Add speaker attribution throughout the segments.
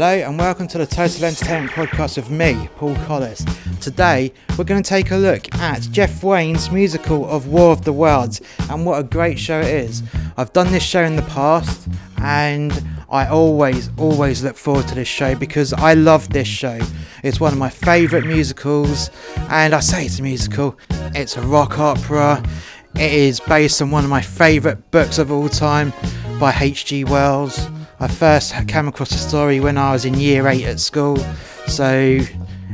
Speaker 1: Hello and welcome to the Total Entertainment Podcast with me, Paul Collis. Today we're going to take a look at Jeff Wayne's musical of War of the Worlds and what a great show it is. I've done this show in the past and I always, always look forward to this show because I love this show. It's one of my favourite musicals and I say it's a musical, it's a rock opera. It is based on one of my favourite books of all time by H.G. Wells. I first came across the story when I was in year eight at school. So,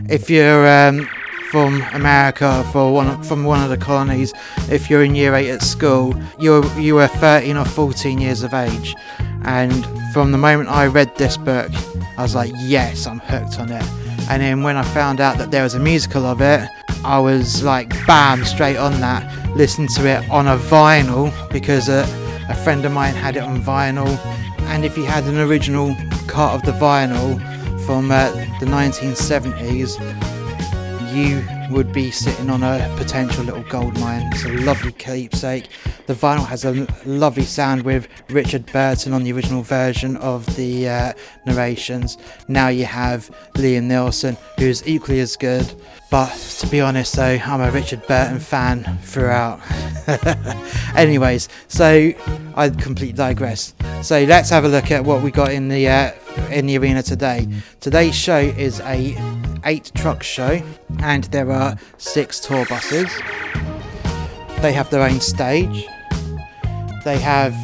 Speaker 1: if you're um, from America, for one from one of the colonies, if you're in year eight at school, you you were 13 or 14 years of age, and from the moment I read this book, I was like, yes, I'm hooked on it. And then when I found out that there was a musical of it, I was like, bam, straight on that. Listened to it on a vinyl because a, a friend of mine had it on vinyl and if you had an original cut of the vinyl from uh, the 1970s, you would be sitting on a potential little gold mine. It's a lovely keepsake. The vinyl has a lovely sound with Richard Burton on the original version of the uh, narrations. Now you have Liam Neeson, who's equally as good. But to be honest, though, I'm a Richard Burton fan throughout. Anyways, so I completely digress. So let's have a look at what we got in the uh, in the arena today. Today's show is a eight truck show, and there are six tour buses. They have their own stage. They have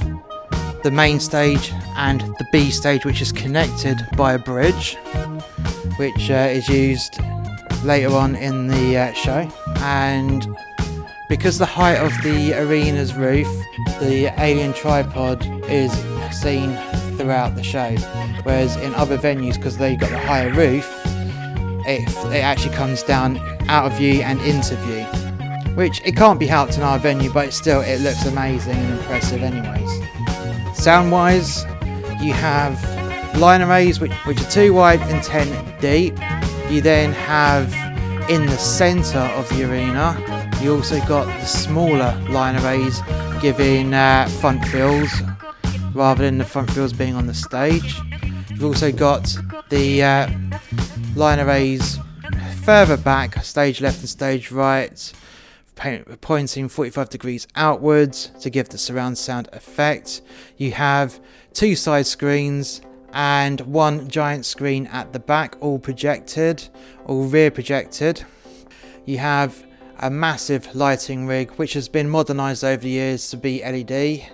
Speaker 1: the main stage and the B stage, which is connected by a bridge, which uh, is used later on in the uh, show. And because the height of the arena's roof, the alien tripod is seen throughout the show. Whereas in other venues, because they've got the higher roof, it, it actually comes down out of view and into view. Which it can't be helped in our venue, but still it looks amazing and impressive, anyways. Sound wise, you have line arrays which, which are 2 wide and 10 deep. You then have in the centre of the arena, you also got the smaller line arrays giving uh, front fills rather than the front fills being on the stage. You've also got the uh, line arrays further back, stage left and stage right, pointing 45 degrees outwards to give the surround sound effect. You have two side screens and one giant screen at the back, all projected, all rear projected. You have a massive lighting rig which has been modernized over the years to be LED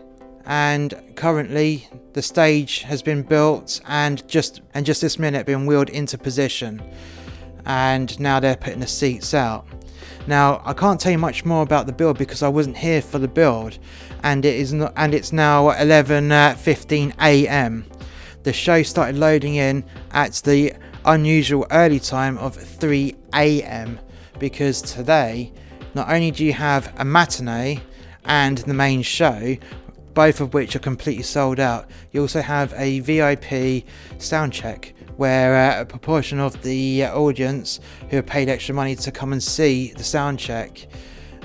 Speaker 1: and currently the stage has been built and just and just this minute been wheeled into position. And now they're putting the seats out. Now i can't tell you much more about the build because i wasn't here for the build. And it is not and it's now 11 uh, 15 a.m the show started loading in at the unusual early time of 3 a.m because today not only do you have a matinee and the main show both of which are completely sold out. You also have a VIP sound check where uh, a proportion of the uh, audience who have paid extra money to come and see the sound check,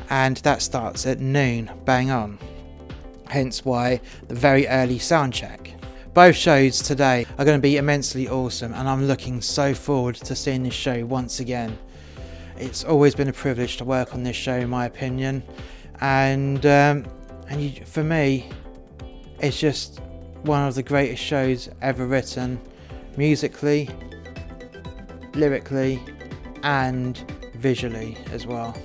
Speaker 1: and that starts at noon, bang on. Hence why the very early sound check. Both shows today are going to be immensely awesome, and I'm looking so forward to seeing this show once again. It's always been a privilege to work on this show, in my opinion, and um, and you, for me, it's just one of the greatest shows ever written, musically, lyrically, and visually as well.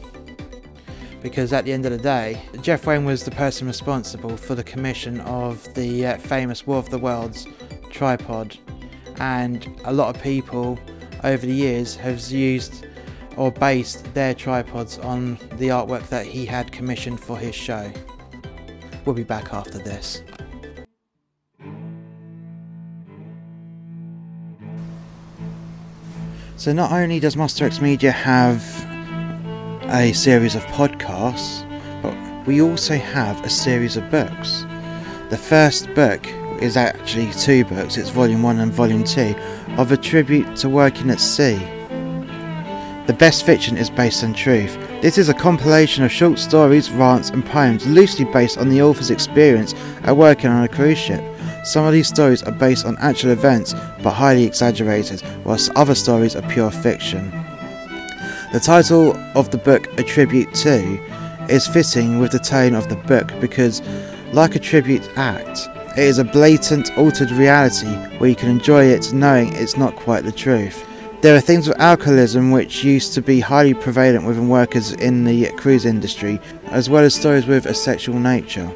Speaker 1: Because at the end of the day, Jeff Wayne was the person responsible for the commission of the uh, famous War of the Worlds tripod, and a lot of people over the years have used or based their tripods on the artwork that he had commissioned for his show. We'll be back after this. So not only does Master X Media have a series of podcasts, but we also have a series of books. The first book is actually two books, it's volume 1 and volume 2, of a tribute to working at sea. The best fiction is based on truth. This is a compilation of short stories, rants, and poems loosely based on the author's experience at working on a cruise ship. Some of these stories are based on actual events but highly exaggerated, whilst other stories are pure fiction. The title of the book, A Tribute to, is fitting with the tone of the book because, like a tribute act, it is a blatant, altered reality where you can enjoy it knowing it's not quite the truth. There are things with alcoholism which used to be highly prevalent within workers in the cruise industry, as well as stories with a sexual nature.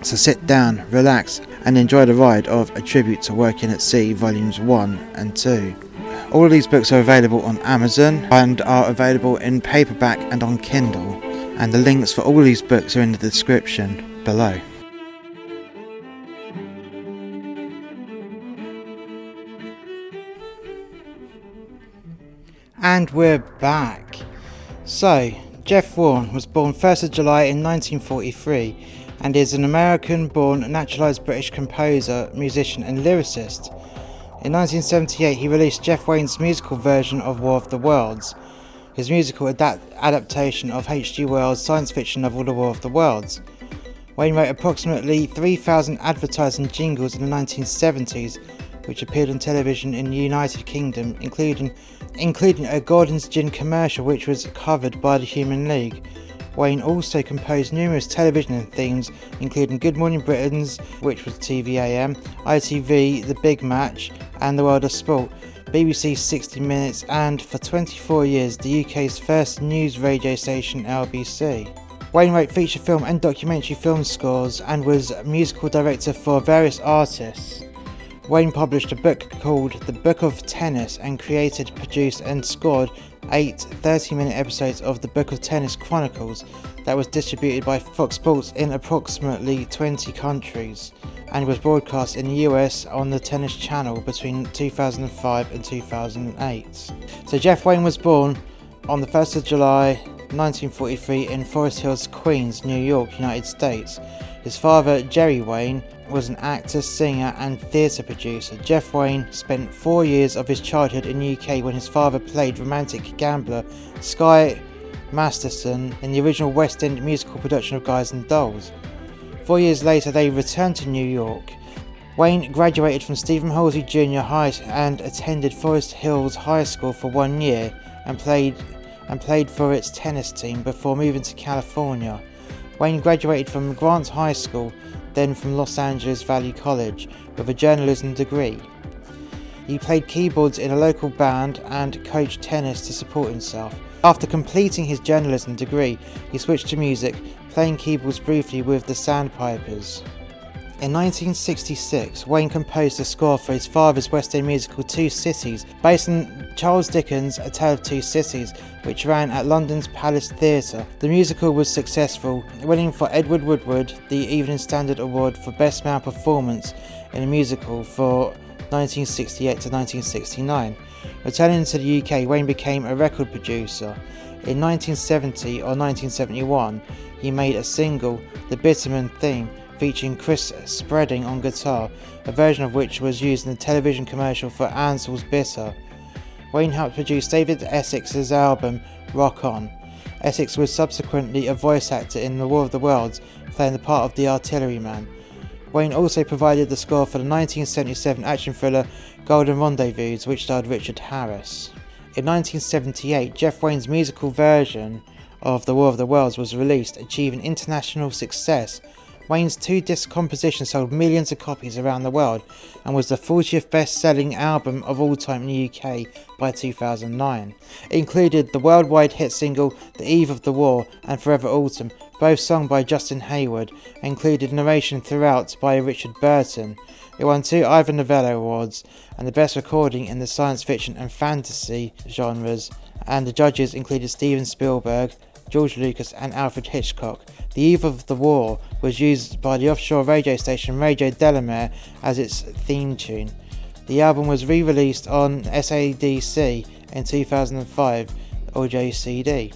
Speaker 1: So sit down, relax, and enjoy the ride of A Tribute to Working at Sea, Volumes 1 and 2. All of these books are available on Amazon and are available in paperback and on Kindle, and the links for all these books are in the description below. And we're back. So, Jeff Warren was born 1st of July in 1943 and is an American born naturalized British composer, musician, and lyricist. In 1978, he released Jeff Wayne's musical version of War of the Worlds, his musical adapt- adaptation of H.G. Wells' science fiction novel The War of the Worlds. Wayne wrote approximately 3,000 advertising jingles in the 1970s, which appeared on television in the United Kingdom, including including a Gordon's Gin commercial which was covered by the Human League. Wayne also composed numerous television themes, including Good Morning Britain's, which was TVAM, ITV, The Big Match, and The World of Sport, BBC 60 Minutes, and for 24 years, the UK's first news radio station, LBC. Wayne wrote feature film and documentary film scores and was musical director for various artists. Wayne published a book called The Book of Tennis and created, produced, and scored eight 30 minute episodes of The Book of Tennis Chronicles that was distributed by Fox Sports in approximately 20 countries and was broadcast in the US on the Tennis Channel between 2005 and 2008. So Jeff Wayne was born on the 1st of July 1943 in Forest Hills, Queens, New York, United States. His father, Jerry Wayne, was an actor, singer, and theatre producer. Jeff Wayne spent four years of his childhood in the UK when his father played romantic gambler Sky Masterson in the original West End musical production of Guys and Dolls. Four years later, they returned to New York. Wayne graduated from Stephen Halsey Junior High and attended Forest Hills High School for one year and played and played for its tennis team before moving to California. Wayne graduated from Grant High School then from Los Angeles Valley College, with a journalism degree. He played keyboards in a local band and coached tennis to support himself. After completing his journalism degree, he switched to music, playing keyboards briefly with the Sandpipers. In 1966, Wayne composed a score for his father's West End musical Two Cities, based on Charles Dickens' A Tale of Two Cities, which ran at London's Palace Theatre. The musical was successful, winning for Edward Woodward the Evening Standard Award for Best Male Performance in a Musical for 1968 to 1969. Returning to the UK, Wayne became a record producer. In 1970 or 1971, he made a single, The Bitterman Theme, featuring Chris Spedding on guitar, a version of which was used in the television commercial for Ansell's Bitter. Wayne helped produce David Essex's album Rock On. Essex was subsequently a voice actor in The War of the Worlds, playing the part of the artilleryman. Wayne also provided the score for the 1977 action thriller Golden Rendezvous, which starred Richard Harris. In 1978, Jeff Wayne's musical version of The War of the Worlds was released, achieving international success Wayne's two disc composition sold millions of copies around the world and was the 40th best selling album of all time in the UK by 2009. It included the worldwide hit single The Eve of the War and Forever Autumn, both sung by Justin Hayward, and included narration throughout by Richard Burton. It won two Ivor Novello Awards and the best recording in the science fiction and fantasy genres, and the judges included Steven Spielberg, George Lucas, and Alfred Hitchcock. The Eve of the War was used by the offshore radio station Radio Delmare as its theme tune. The album was re released on SACD in 2005 audio CD.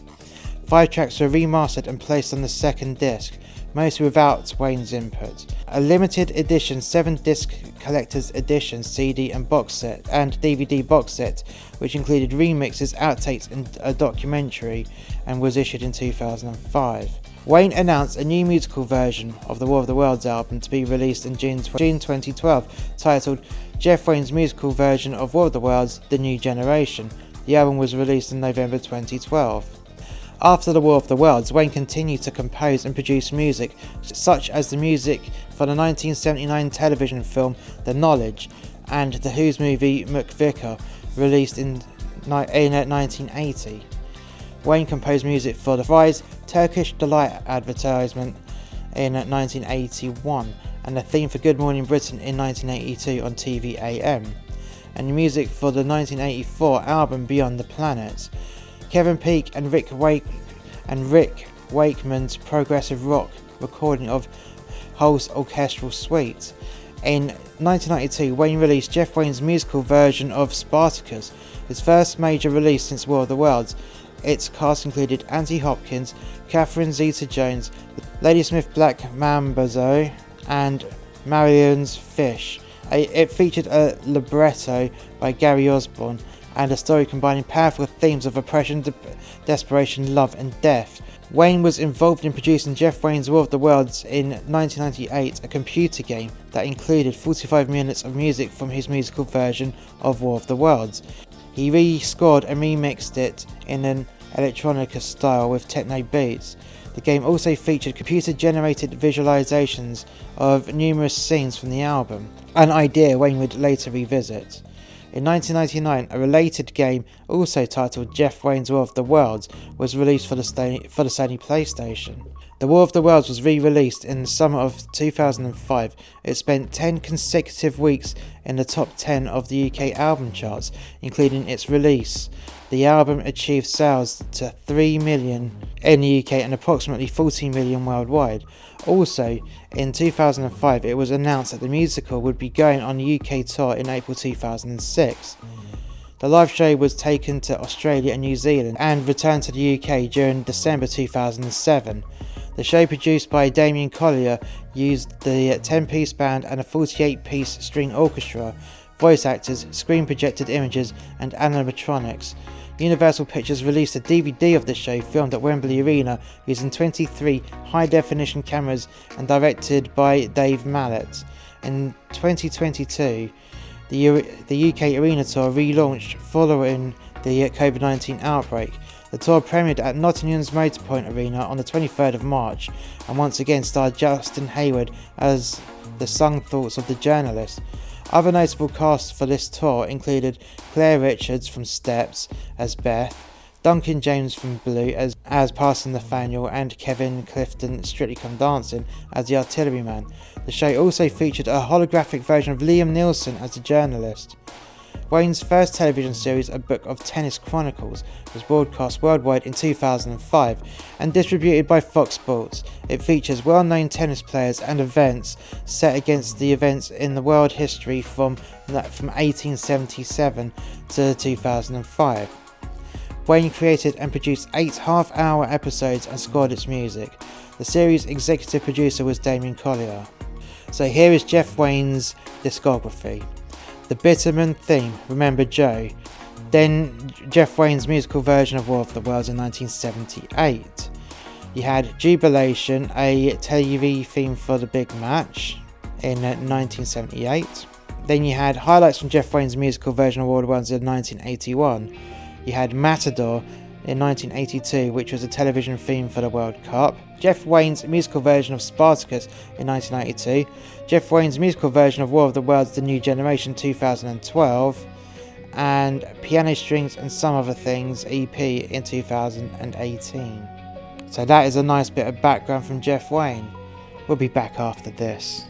Speaker 1: Five tracks were remastered and placed on the second disc, mostly without Wayne's input. A limited edition 7 disc collector's edition CD and box set and DVD box set, which included remixes, outtakes, and a documentary, and was issued in 2005. Wayne announced a new musical version of the War of the Worlds album to be released in June, June 2012, titled Jeff Wayne's musical version of War of the Worlds The New Generation. The album was released in November 2012. After the War of the Worlds, Wayne continued to compose and produce music, such as the music for the 1979 television film The Knowledge and the Who's movie McVicar, released in, in uh, 1980. Wayne composed music for the Fry's Turkish Delight advertisement in 1981 and the theme for Good Morning Britain in 1982 on TV AM, and music for the 1984 album Beyond the Planets. Kevin Peek and Rick Wake and Rick Wakeman's progressive rock recording of Holst's orchestral suite. In 1992, Wayne released Jeff Wayne's musical version of Spartacus, his first major release since War of the Worlds, its cast included Anthony Hopkins, Catherine Zeta-Jones, Ladysmith Black Mambazo, and Marillion's Fish. It featured a libretto by Gary Osborne and a story combining powerful themes of oppression, de- desperation, love, and death. Wayne was involved in producing Jeff Wayne's War of the Worlds in 1998, a computer game that included 45 minutes of music from his musical version of War of the Worlds. He re-scored and remixed it in an electronica style with techno beats. The game also featured computer generated visualizations of numerous scenes from the album, an idea Wayne would later revisit. In 1999, a related game, also titled Jeff Wayne's War of the Worlds, was released for the, for the Sony PlayStation. The War of the Worlds was re released in the summer of 2005. It spent 10 consecutive weeks in the top 10 of the UK album charts, including its release. The album achieved sales to 3 million in the UK and approximately 14 million worldwide. Also, in 2005, it was announced that the musical would be going on the UK tour in April 2006. The live show was taken to Australia and New Zealand and returned to the UK during December 2007. The show, produced by Damien Collier, used the 10 piece band and a 48 piece string orchestra, voice actors, screen projected images, and animatronics. Universal Pictures released a DVD of the show filmed at Wembley Arena using 23 high definition cameras and directed by Dave Mallet. In 2022, the, the UK Arena Tour relaunched following the COVID 19 outbreak. The tour premiered at Nottingham's Motorpoint Arena on the 23rd of March and once again starred Justin Hayward as the sung thoughts of the journalist. Other notable casts for this tour included Claire Richards from Steps as Beth, Duncan James from Blue as, as Parson Nathaniel, and Kevin Clifton Strictly Come Dancing as the artilleryman. The show also featured a holographic version of Liam Neeson as the journalist. Wayne's first television series, A Book of Tennis Chronicles, was broadcast worldwide in 2005 and distributed by Fox Sports. It features well known tennis players and events set against the events in the world history from, from 1877 to 2005. Wayne created and produced eight half hour episodes and scored its music. The series' executive producer was Damien Collier. So here is Jeff Wayne's discography. The Bitterman theme, Remember Joe, then Jeff Wayne's musical version of War of the Worlds in 1978. You had Jubilation, a TV theme for the big match in 1978. Then you had highlights from Jeff Wayne's musical version of War of the Worlds in 1981. You had Matador, in 1982, which was a television theme for the World Cup, Jeff Wayne's musical version of Spartacus in 1992, Jeff Wayne's musical version of War of the Worlds The New Generation 2012, and Piano Strings and Some Other Things EP in 2018. So that is a nice bit of background from Jeff Wayne. We'll be back after this.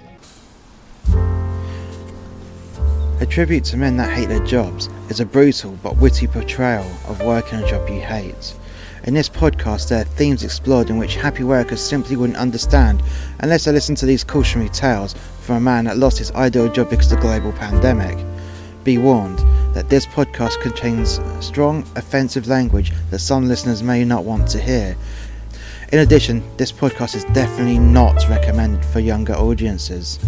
Speaker 1: A tribute to men that hate their jobs is a brutal but witty portrayal of working a job you hate. In this podcast, there are themes explored in which happy workers simply wouldn't understand unless they listened to these cautionary tales from a man that lost his ideal job because of the global pandemic. Be warned that this podcast contains strong, offensive language that some listeners may not want to hear. In addition, this podcast is definitely not recommended for younger audiences.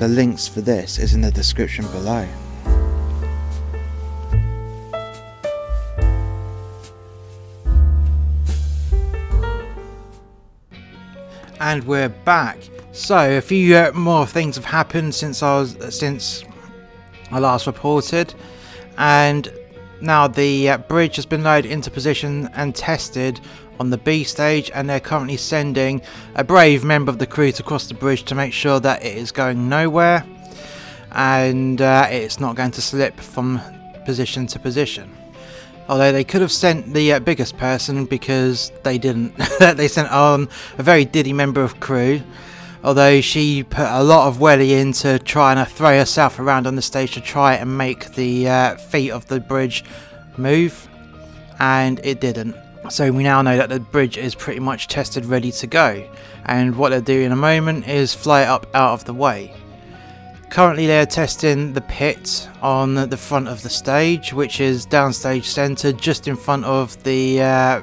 Speaker 1: The links for this is in the description below. and we're back. So a few uh, more things have happened since I was since I last reported, and now the uh, bridge has been lowered into position and tested on the B stage, and they're currently sending a brave member of the crew to cross the bridge to make sure that it is going nowhere and uh, it's not going to slip from position to position. Although they could have sent the uh, biggest person because they didn't. they sent on a very diddy member of crew. Although she put a lot of welly into trying to throw herself around on the stage to try and make the uh, feet of the bridge move, and it didn't. So we now know that the bridge is pretty much tested, ready to go. And what they'll do in a moment is fly it up out of the way. Currently, they are testing the pit on the front of the stage, which is downstage centre, just in front of the uh,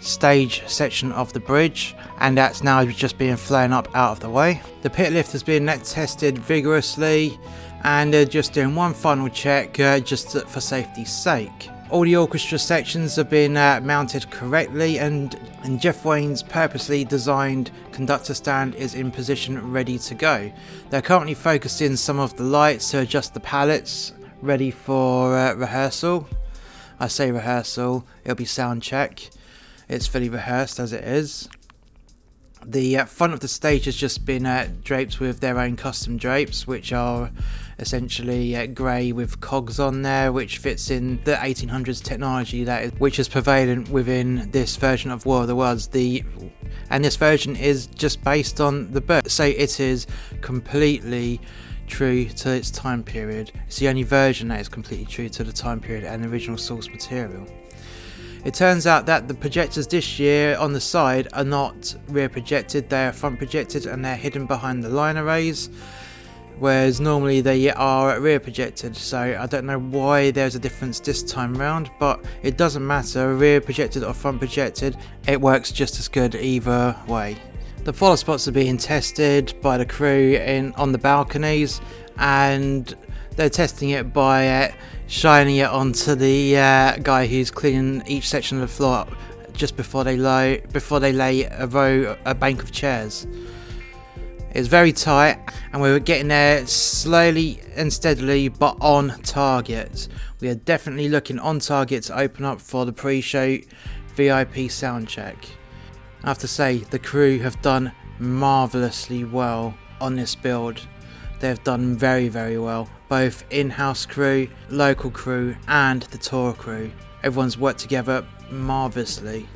Speaker 1: stage section of the bridge, and that's now just being flown up out of the way. The pit lift has been tested vigorously, and they're just doing one final check uh, just for safety's sake all the orchestra sections have been uh, mounted correctly and, and Jeff Wayne's purposely designed conductor stand is in position ready to go. They're currently focusing some of the lights to adjust the palettes ready for uh, rehearsal. I say rehearsal, it'll be sound check. It's fully rehearsed as it is. The uh, front of the stage has just been uh, draped with their own custom drapes, which are essentially uh, grey with cogs on there, which fits in the 1800s technology that is, which is prevalent within this version of War of the Worlds. The and this version is just based on the book, so it is completely true to its time period. It's the only version that is completely true to the time period and original source material. It turns out that the projectors this year on the side are not rear projected, they are front projected and they're hidden behind the line arrays, whereas normally they are rear projected. So I don't know why there's a difference this time round, but it doesn't matter, rear projected or front projected, it works just as good either way. The follow spots are being tested by the crew in on the balconies and they're testing it by uh, shining it onto the uh, guy who's cleaning each section of the floor just before they lay before they lay a row a bank of chairs. It's very tight, and we were getting there slowly and steadily, but on target. We are definitely looking on target to open up for the pre-show VIP sound check. I have to say, the crew have done marvelously well on this build. They've done very, very well both in-house crew, local crew and the tour crew. Everyone's worked together marvellously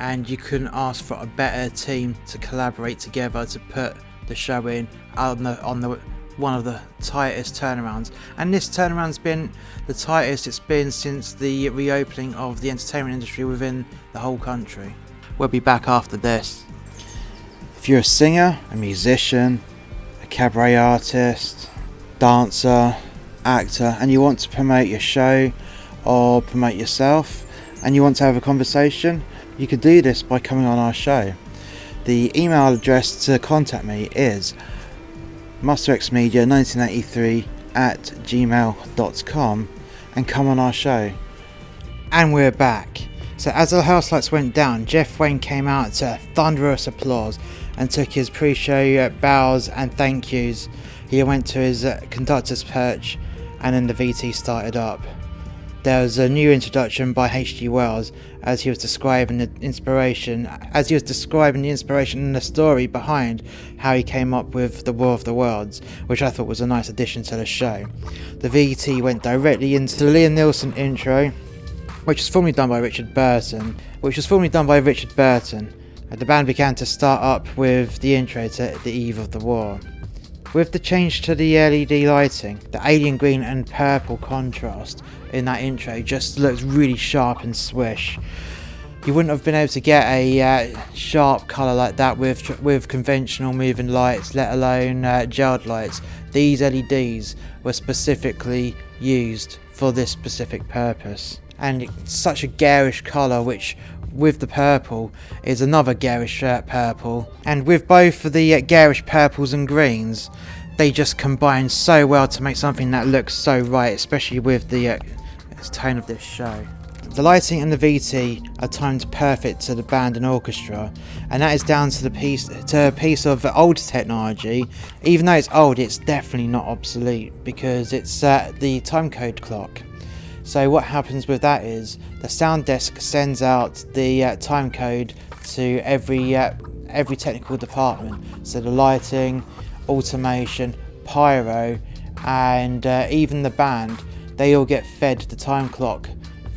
Speaker 1: and you couldn't ask for a better team to collaborate together to put the show in on the on the one of the tightest turnarounds. And this turnaround's been the tightest it's been since the reopening of the entertainment industry within the whole country. We'll be back after this. If you're a singer a musician a cabaret artist dancer, actor, and you want to promote your show or promote yourself and you want to have a conversation, you can do this by coming on our show. The email address to contact me is masterxmedia1983 at gmail.com and come on our show. And we're back. So, as the house lights went down, Jeff Wayne came out to thunderous applause and took his pre show bows and thank yous he went to his uh, conductor's perch and then the VT started up. There was a new introduction by H.G. Wells as he was describing the inspiration, as he was describing the inspiration and the story behind how he came up with the War of the Worlds, which I thought was a nice addition to the show. The VT went directly into the Liam Neeson intro, which was formerly done by Richard Burton, which was formerly done by Richard Burton. The band began to start up with the intro to The Eve of the War. With the change to the LED lighting, the alien green and purple contrast in that intro just looks really sharp and swish. You wouldn't have been able to get a uh, sharp colour like that with with conventional moving lights, let alone uh, gelled lights. These LEDs were specifically used for this specific purpose, and it's such a garish colour, which with the purple is another garish purple, and with both of the uh, garish purples and greens, they just combine so well to make something that looks so right, especially with the uh, tone of this show. The lighting and the VT are timed perfect to the band and orchestra, and that is down to the piece to a piece of old technology. Even though it's old, it's definitely not obsolete because it's uh, the timecode clock. So what happens with that is the sound desk sends out the uh, time code to every uh, every technical department. So the lighting, automation, pyro, and uh, even the band, they all get fed the time clock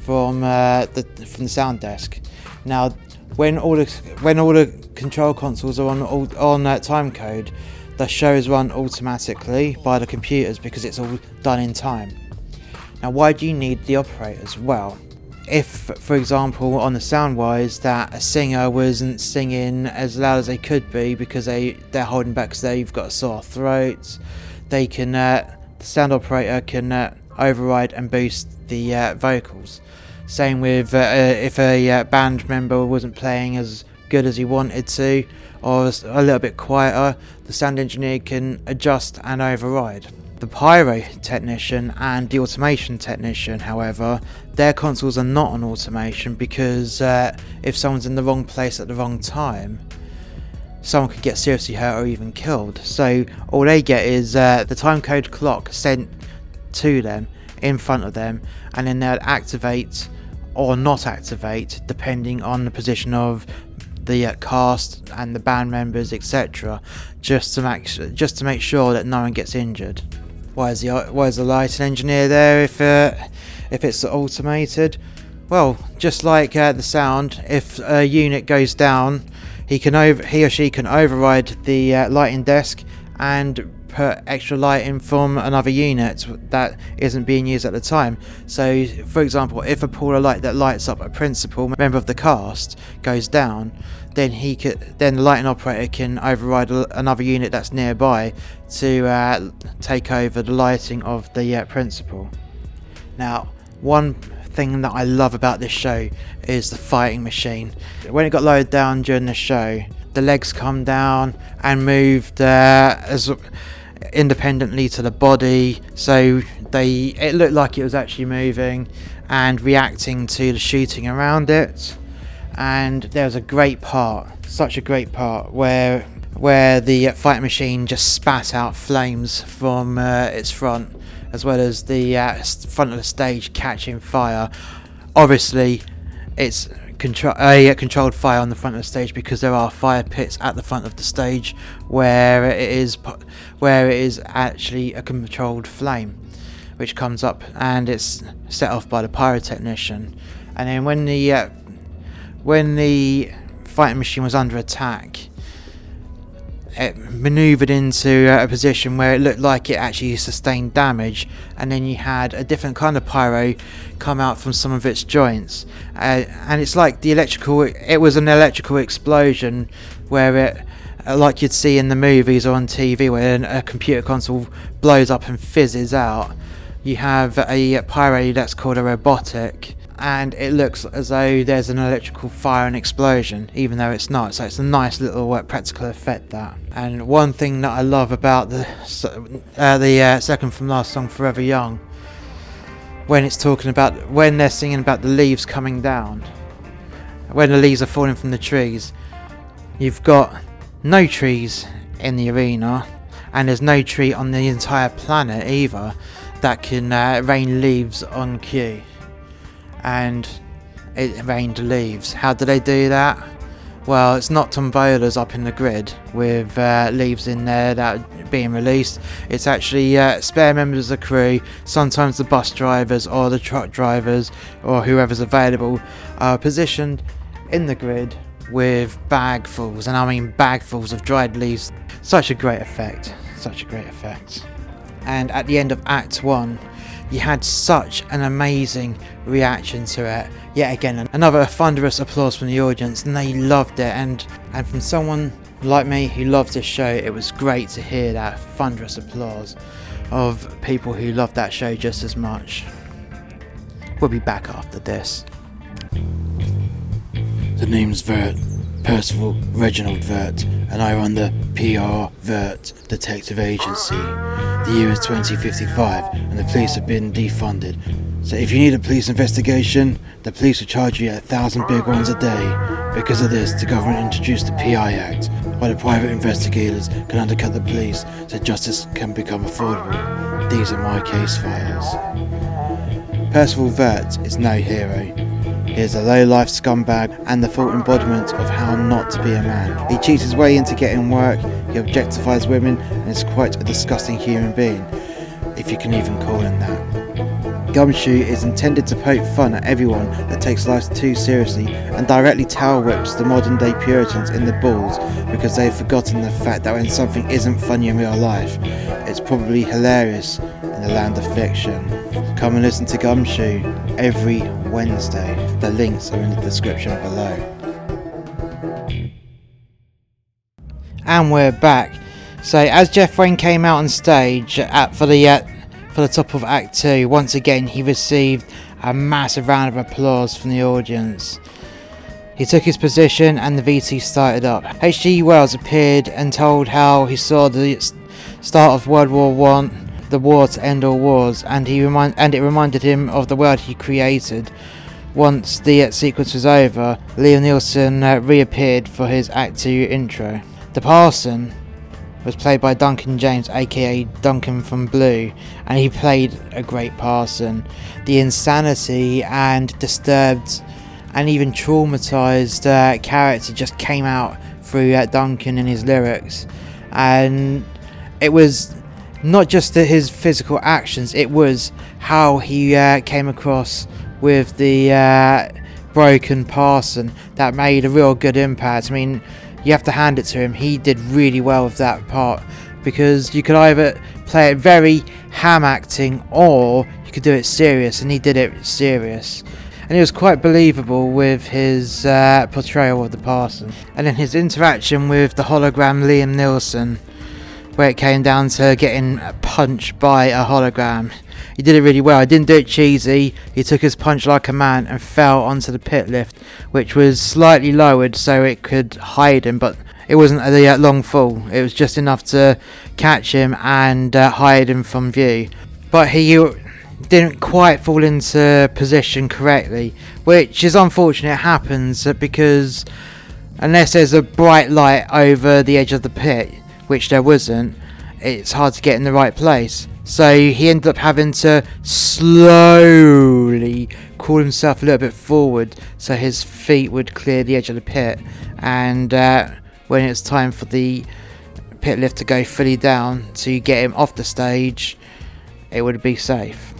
Speaker 1: from uh, the from the sound desk. Now, when all the when all the control consoles are on on that time code, the show is run automatically by the computers because it's all done in time. Now, why do you need the operators? Well, if, for example, on the Soundwise, that a singer wasn't singing as loud as they could be because they they're holding back because they've got a sore throat, they can uh, the sound operator can uh, override and boost the uh, vocals. Same with uh, uh, if a uh, band member wasn't playing as good as he wanted to, or a little bit quieter, the sound engineer can adjust and override. The pyro technician and the automation technician, however, their consoles are not on automation because uh, if someone's in the wrong place at the wrong time, someone could get seriously hurt or even killed. So all they get is uh, the timecode clock sent to them in front of them, and then they'll activate or not activate depending on the position of the uh, cast and the band members, etc., just to make just to make sure that no one gets injured. Why is the why is the lighting engineer there if uh, if it's automated? Well, just like uh, the sound, if a unit goes down, he can over he or she can override the uh, lighting desk and put extra lighting from another unit that isn't being used at the time. So, for example, if a pool of light that lights up a principal member of the cast goes down, then he could then the lighting operator can override another unit that's nearby to uh, take over the lighting of the uh, principal. Now, one thing that I love about this show is the fighting machine. When it got lowered down during the show, the legs come down and moved uh, as independently to the body, so they it looked like it was actually moving and reacting to the shooting around it and there was a great part, such a great part where where the fight machine just spat out flames from uh, its front, as well as the uh, front of the stage catching fire. Obviously, it's control a controlled fire on the front of the stage because there are fire pits at the front of the stage where it is where it is actually a controlled flame which comes up and it's set off by the pyrotechnician and then when the uh, when the fighting machine was under attack, it maneuvered into a position where it looked like it actually sustained damage, and then you had a different kind of pyro come out from some of its joints, uh, and it's like the electrical. It was an electrical explosion where it. Uh, like you'd see in the movies or on TV, where a computer console blows up and fizzes out, you have a pyro that's called a robotic, and it looks as though there's an electrical fire and explosion, even though it's not. So it's a nice little uh, practical effect that. And one thing that I love about the uh, the uh, second from last song, "Forever Young," when it's talking about when they're singing about the leaves coming down, when the leaves are falling from the trees, you've got no trees in the arena, and there's no tree on the entire planet either that can uh, rain leaves on cue and it rained leaves. How do they do that? Well, it's not tombolas up in the grid with uh, leaves in there that are being released. It's actually uh, spare members of the crew, sometimes the bus drivers or the truck drivers or whoever's available, are positioned in the grid with bagfuls, and I mean bagfuls of dried leaves. Such a great effect. Such a great effect. And at the end of Act 1, you had such an amazing reaction to it. Yet again, another thunderous applause from the audience, and they loved it. And and from someone like me who loves this show, it was great to hear that thunderous applause of people who love that show just as much. We'll be back after this.
Speaker 2: The name's Vert, Percival Reginald Vert, and I run the PR Vert Detective Agency. The year is 2055 and the police have been defunded, So if you need a police investigation, the police will charge you a thousand big ones a day. Because of this, the government introduced the PI Act, where the private investigators can undercut the police so justice can become affordable. These are my case files.
Speaker 1: Percival Vert is no hero. He is a low-life scumbag and the full embodiment of how not to be a man. He cheats his way into getting work, he objectifies women, and is quite a disgusting human being, if you can even call him that. Gumshoe is intended to poke fun at everyone that takes life too seriously and directly towel whips the modern day Puritans in the balls because they've forgotten the fact that when something isn't funny in real life, it's probably hilarious in the land of fiction. Come and listen to Gumshoe every Wednesday. The links are in the description below. And we're back. So as Jeff Wayne came out on stage at, for the uh, for the top of Act Two, once again he received a massive round of applause from the audience. He took his position and the VT started up. H.G. Wells appeared and told how he saw the start of World War One, the war to end all wars, and he remind and it reminded him of the world he created. Once the sequence was over, Liam Neeson uh, reappeared for his Act 2 intro. The parson was played by Duncan James, aka Duncan from Blue, and he played a great parson. The insanity and disturbed and even traumatized uh, character just came out through uh, Duncan in his lyrics, and it was not just his physical actions; it was how he uh, came across with the uh, broken parson that made a real good impact. I mean, you have to hand it to him. He did really well with that part because you could either play it very ham acting or you could do it serious, and he did it serious. And he was quite believable with his uh, portrayal of the parson. And then his interaction with the hologram Liam Neeson, where it came down to getting punched by a hologram. He did it really well. He didn't do it cheesy. He took his punch like a man and fell onto the pit lift, which was slightly lowered so it could hide him, but it wasn't a long fall. It was just enough to catch him and uh, hide him from view. But he didn't quite fall into position correctly, which is unfortunate. It happens because unless there's a bright light over the edge of the pit, which there wasn't, it's hard to get in the right place. So he ended up having to slowly crawl himself a little bit forward so his feet would clear the edge of the pit. And uh, when it's time for the pit lift to go fully down to get him off the stage, it would be safe.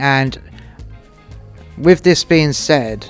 Speaker 1: And with this being said,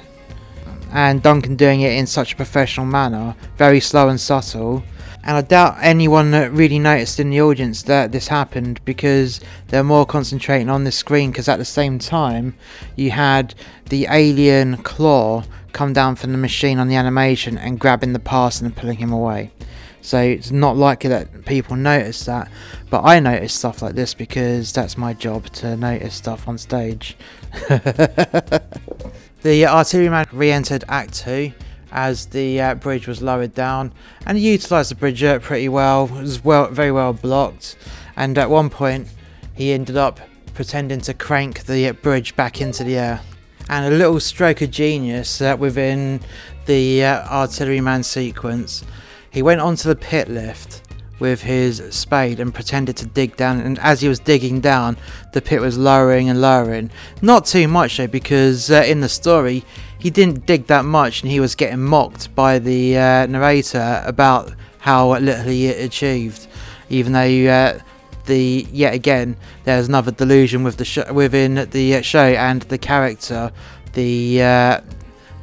Speaker 1: and Duncan doing it in such a professional manner, very slow and subtle, and I doubt anyone really noticed in the audience that this happened because they're more concentrating on the screen because at the same time you had the alien claw come down from the machine on the animation and grabbing the parson and pulling him away. So it's not likely that people notice that, but I notice stuff like this because that's my job to notice stuff on stage. the artilleryman re entered Act 2 as the uh, bridge was lowered down and he utilised the bridge uh, pretty well. It was well, very well blocked, and at one point he ended up pretending to crank the uh, bridge back into the air. And a little stroke of genius uh, within the uh, artilleryman sequence, he went onto the pit lift with his spade and pretended to dig down. And as he was digging down, the pit was lowering and lowering. Not too much though, because uh, in the story, he didn't dig that much and he was getting mocked by the uh, narrator about how little he achieved. Even though uh, the yet again there's another delusion with the sh- within the uh, show and the character, the uh,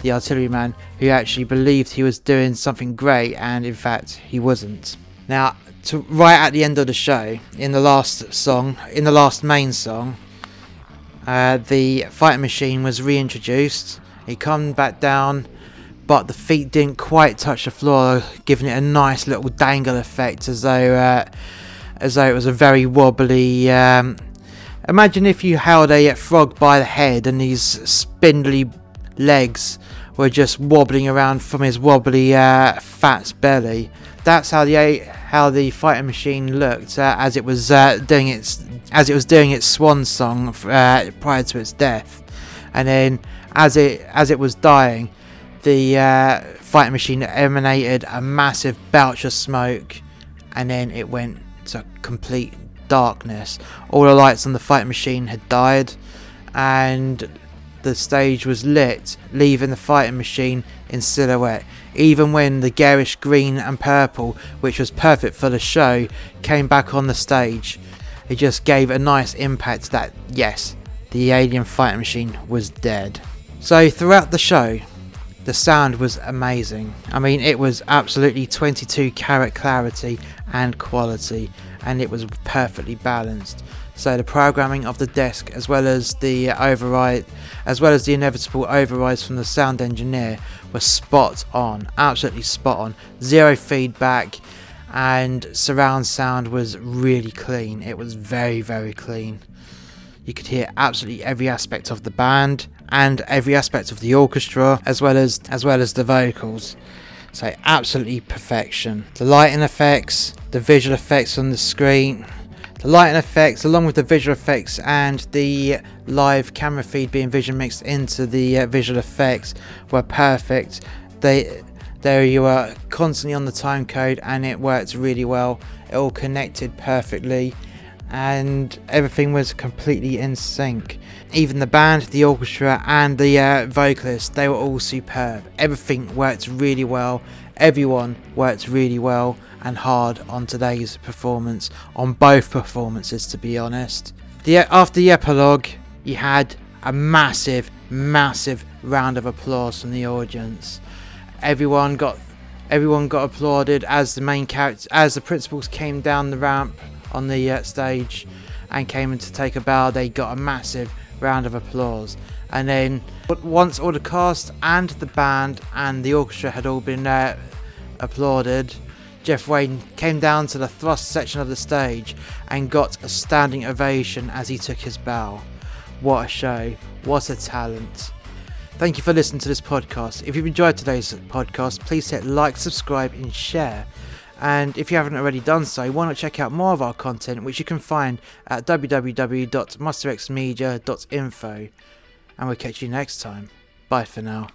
Speaker 1: the artilleryman who actually believed he was doing something great and in fact he wasn't. Now, to right at the end of the show, in the last song, in the last main song, uh, the fighting machine was reintroduced. He come back down, but the feet didn't quite touch the floor, giving it a nice little dangle effect, as though uh, as though it was a very wobbly. Um, imagine if you held a frog by the head and these spindly legs were just wobbling around from his wobbly uh, fat belly. That's how the how the fighting machine looked uh, as it was uh, doing its as it was doing its swan song uh, prior to its death, and then as it as it was dying, the uh, fighting machine emanated a massive belch of smoke, and then it went to complete darkness. All the lights on the fighting machine had died, and the stage was lit, leaving the fighting machine in silhouette. Even when the garish green and purple, which was perfect for the show, came back on the stage, it just gave a nice impact that, yes, the alien fighting machine was dead. So, throughout the show, the sound was amazing. I mean, it was absolutely 22 carat clarity and quality, and it was perfectly balanced. So the programming of the desk, as well as the override, as well as the inevitable overrides from the sound engineer, was spot on, absolutely spot on. Zero feedback, and surround sound was really clean. It was very, very clean. You could hear absolutely every aspect of the band and every aspect of the orchestra, as well as as well as the vocals. So absolutely perfection. The lighting effects, the visual effects on the screen, the lighting effects, along with the visual effects and the live camera feed being vision mixed into the uh, visual effects, were perfect. They, there you are, constantly on the time code, and it worked really well. It all connected perfectly, and everything was completely in sync. Even the band, the orchestra, and the uh, vocalist, they were all superb. Everything worked really well. Everyone worked really well and hard on today's performance, on both performances, to be honest. The, after the epilogue, you had a massive, massive round of applause from the audience. Everyone got everyone got applauded as the main character as the principals came down the ramp on the uh, stage and came in to take a bow. They got a massive round of applause. And then once all the cast and the band and the orchestra had all been uh, applauded, Jeff Wayne came down to the thrust section of the stage and got a standing ovation as he took his bow. What a show! What a talent! Thank you for listening to this podcast. If you've enjoyed today's podcast, please hit like, subscribe, and share. And if you haven't already done so, why not check out more of our content, which you can find at www.masterxmedia.info. And we'll catch you next time. Bye for now.